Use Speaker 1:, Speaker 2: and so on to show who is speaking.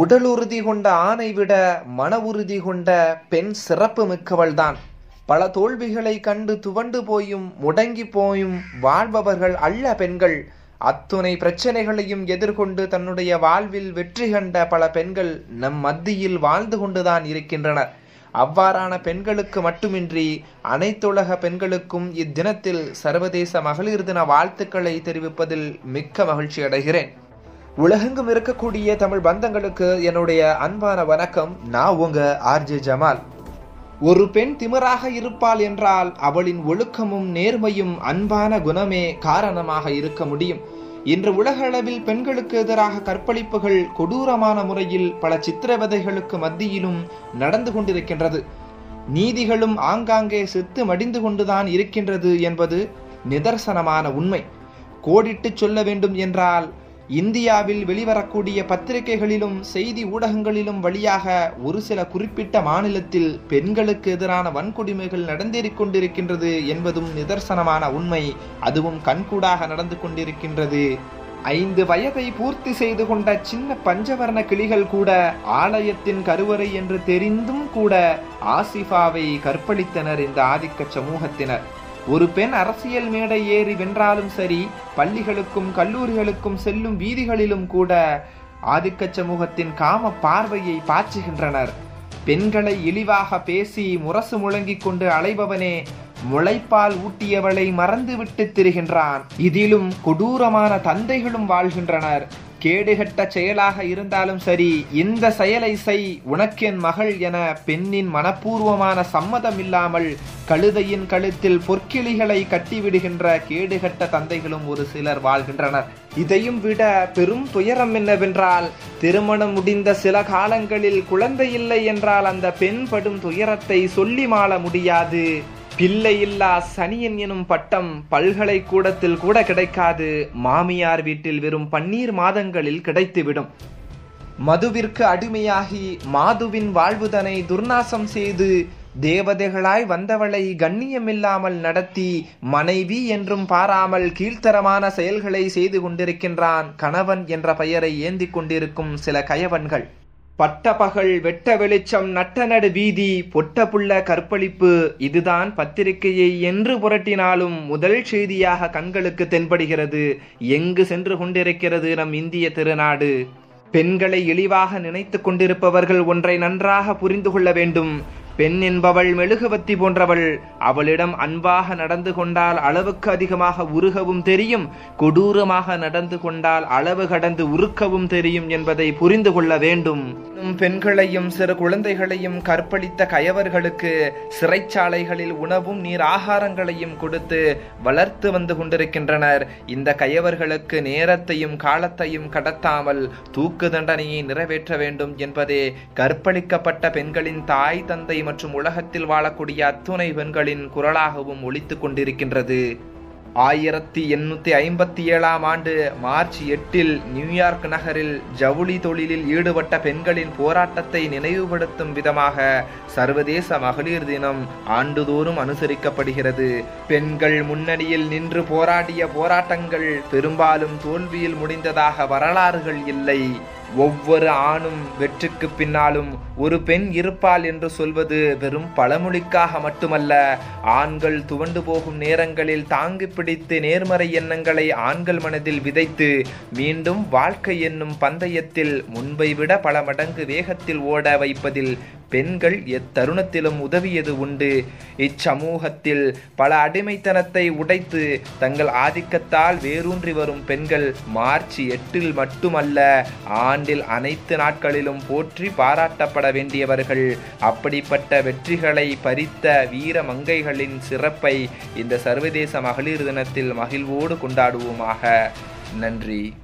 Speaker 1: உடல் உறுதி கொண்ட ஆணை விட மன உறுதி கொண்ட பெண் சிறப்பு மிக்கவள்தான் பல தோல்விகளை கண்டு துவண்டு போயும் முடங்கி போயும் வாழ்பவர்கள் அல்ல பெண்கள். அத்துணை பிரச்சனைகளையும் எதிர்கொண்டு தன்னுடைய வாழ்வில் வெற்றி கண்ட பல பெண்கள் நம் மத்தியில் வாழ்ந்து கொண்டுதான் இருக்கின்றனர். அவ்வாறான பெண்களுக்கு மட்டுமின்றி அனைத்துலக பெண்களுக்கும் இத்தினத்தில் சர்வதேச மகளிர் தின வாழ்த்துக்களை தெரிவிப்பதில் மிக்க மகிழ்ச்சி அடைகிறேன். உலகெங்கும் இருக்கக்கூடிய தமிழ் பந்தங்களுக்கு என்னுடைய அன்பான வணக்கம். நான் உங்க ஆர்ஜே ஜமால். ஒரு பெண் திமிராக இருப்பாள் என்றால் அவளின் ஒழுக்கமும் நேர்மையும் அன்பான குணமே காரணமாக இருக்க முடியும். இன்று உலக அளவில் பெண்களுக்கு எதிராக கற்பழிப்புகள் கொடூரமான முறையில் பல சித்திரவதைகளுக்கு மத்தியிலும் நடந்து கொண்டிருக்கின்றது. நீதிகளும் ஆங்காங்கே செத்து மடிந்து கொண்டுதான் இருக்கின்றது என்பது நிதர்சனமான உண்மை. கோடிட்டு சொல்ல வேண்டும் என்றால் இந்தியாவில் வெளிவரக்கூடிய பத்திரிகைகளிலும் செய்தி ஊடகங்களிலும் வழியாக ஒரு சில குறிப்பிட்ட மாநிலத்தில் பெண்களுக்கு எதிரான வன்கொடுமைகள் நடந்தேறிக் கொண்டிருக்கின்றது என்பதும் நிதர்சனமான உண்மை. அதுவும் கண்கூடாக நடந்து கொண்டிருக்கின்றது. ஐந்து வயதை பூர்த்தி செய்து கொண்ட சின்ன பஞ்சவர்ண கிளிகள் கூட ஆலயத்தின் கருவறை என்று தெரிந்தும் கூட ஆசிஃபாவை கற்பழித்தனர் இந்த ஆதிக்க சமூகத்தினர். ஒரு பெண் அரசியல் மேடை ஏறி வென்றாலும் சரி பள்ளிகளுக்கும் கல்லூரிகளுக்கும் செல்லும் வீதிகளிலும் கூட ஆதிக்க சமூகத்தின் காம பார்வையை பாய்ச்சுகின்றனர். பெண்களை இழிவாக பேசி முரசு முழங்கிக் கொண்டு அலைபவனே முளைப்பால் ஊட்டியவளை மறந்துவிட்டு திரிகின்றான். இதிலும் கொடூரமான தந்தைகளும் வாழ்கின்றனர். கேடுகட்ட செயலாக இருந்தாலும் சரி இந்த செயலை செய் உனக்கென் மகள் என பெண்ணின் மனப்பூர்வமான சம்மதம் இல்லாமல் கழுதையின் கழுத்தில் பொற்கிளிகளை கட்டிவிடுகின்ற கேடுகட்ட தந்தைகளும் ஒரு சிலர் வாழ்கின்றனர். இதையும் விட பெரும் துயரம் என்னவென்றால் திருமணம் முடிந்த சில காலங்களில் குழந்தை இல்லை என்றால் அந்த பெண் படும் துயரத்தை சொல்லி மாள முடியாது. பிள்ளை இல்லா சனியன் எனும் பட்டம் பல்கலைக்கூடத்தில் கூட கிடைக்காது. மாமியார் வீட்டில் வெறும் பன்னீர் மாதங்களில் கிடைத்துவிடும். மதுவிற்கு அடிமையாகி மாதுவின் வாழ்வுதனை துர்நாசம் செய்து தேவதைகளாய் வந்தவளை கண்ணியமில்லாமல் நடத்தி மனைவி என்றும் பாராமல் கீழ்த்தரமான செயல்களை செய்து கொண்டிருக்கின்றான் கணவன் என்ற பெயரை ஏந்தி கொண்டிருக்கும் சில கயவன்கள். பட்டபகல் வெட்ட வெளிச்சம் நட்டநடு வீதி பொட்ட புள்ள கற்பழிப்பு இதுதான் பத்திரிகையை என்று புரட்டினாலும் முதல் செய்தியாக கண்களுக்கு தென்படுகிறது. எங்கு சென்று கொண்டிருக்கிறது நம் இந்திய திருநாடு? பெண்களை இழிவாக நினைத்து கொண்டிருப்பவர்கள் ஒன்றை நன்றாக புரிந்து கொள்ள வேண்டும். பெண் என்பவள் மெழுகுவத்தி போன்றவள். அவளிடம் அன்பாக நடந்து கொண்டால் அளவுக்கு அதிகமாக உருகவும் தெரியும். கொடூரமாக நடந்து கொண்டால் அளவு கடந்து உருக்கவும் தெரியும் என்பதை புரிந்து கொள்ள வேண்டும். பெண்களையும் சிறு குழந்தைகளையும் கற்பழித்த கயவர்களுக்கு சிறைச்சாலைகளில் உணவும் நீர் ஆகாரங்களையும் கொடுத்து வளர்த்து வந்து கொண்டிருக்கின்றனர். இந்த கயவர்களுக்கு நேரத்தையும் காலத்தையும் கடத்தாமல் தூக்கு தண்டனையை நிறைவேற்ற வேண்டும் என்பதே கற்பழிக்கப்பட்ட பெண்களின் தாய் தந்தை மற்றும் உலகத்தில் வாழக்கூடிய அத்துணை பெண்களின் குரலாகவும் ஒழித்து கொண்டிருக்கின்றது. ஆயிரத்தி எண்ணூத்தி ஐம்பத்தி ஏழாம் ஆண்டு மார்ச் எட்டில் நியூயார்க் நகரில் ஜவுளி தொழிலில் ஈடுபட்ட பெண்களின் போராட்டத்தை நினைவுபடுத்தும் விதமாக சர்வதேச மகளிர் தினம் ஆண்டுதோறும் அனுசரிக்கப்படுகிறது. பெண்கள் முன்னணியில் நின்று போராடிய போராட்டங்கள் பெரும்பாலும் தோல்வியில் முடிந்ததாக வரலாறுகள் இல்லை. ஒவ்வொரு ஆணும் வெற்றிக்கு பின்னாலும் ஒரு பெண் இருப்பாள் என்று சொல்வது வெறும் பழமொழிக்காக மட்டுமல்ல. ஆண்கள் துவண்டு போகும் நேரங்களில் தாங்கி பிடித்து நேர்மறை எண்ணங்களை ஆண்கள் மனதில் விதைத்து மீண்டும் வாழ்க்கை என்னும் பந்தயத்தில் முன்பை விட பல மடங்கு வேகத்தில் ஓட வைப்பதில் பெண்கள் எத்தருணத்திலும் உதவியது உண்டு. இச்சமூகத்தில் பல அடிமைத்தனத்தை உடைத்து தங்கள் ஆதிக்கத்தால் வேரூன்றி வரும் பெண்கள் மார்ச் எட்டில் மட்டுமல்ல ஆண்டில் அனைத்து நாட்களிலும் போற்றி பாராட்டப்பட வேண்டியவர்கள். அப்படிப்பட்ட வெற்றிகளை பறித்த வீர மங்கைகளின் சிறப்பை இந்த சர்வதேச மகளிர் தினத்தில் மகிழ்வோடு கொண்டாடுவோமாக. நன்றி.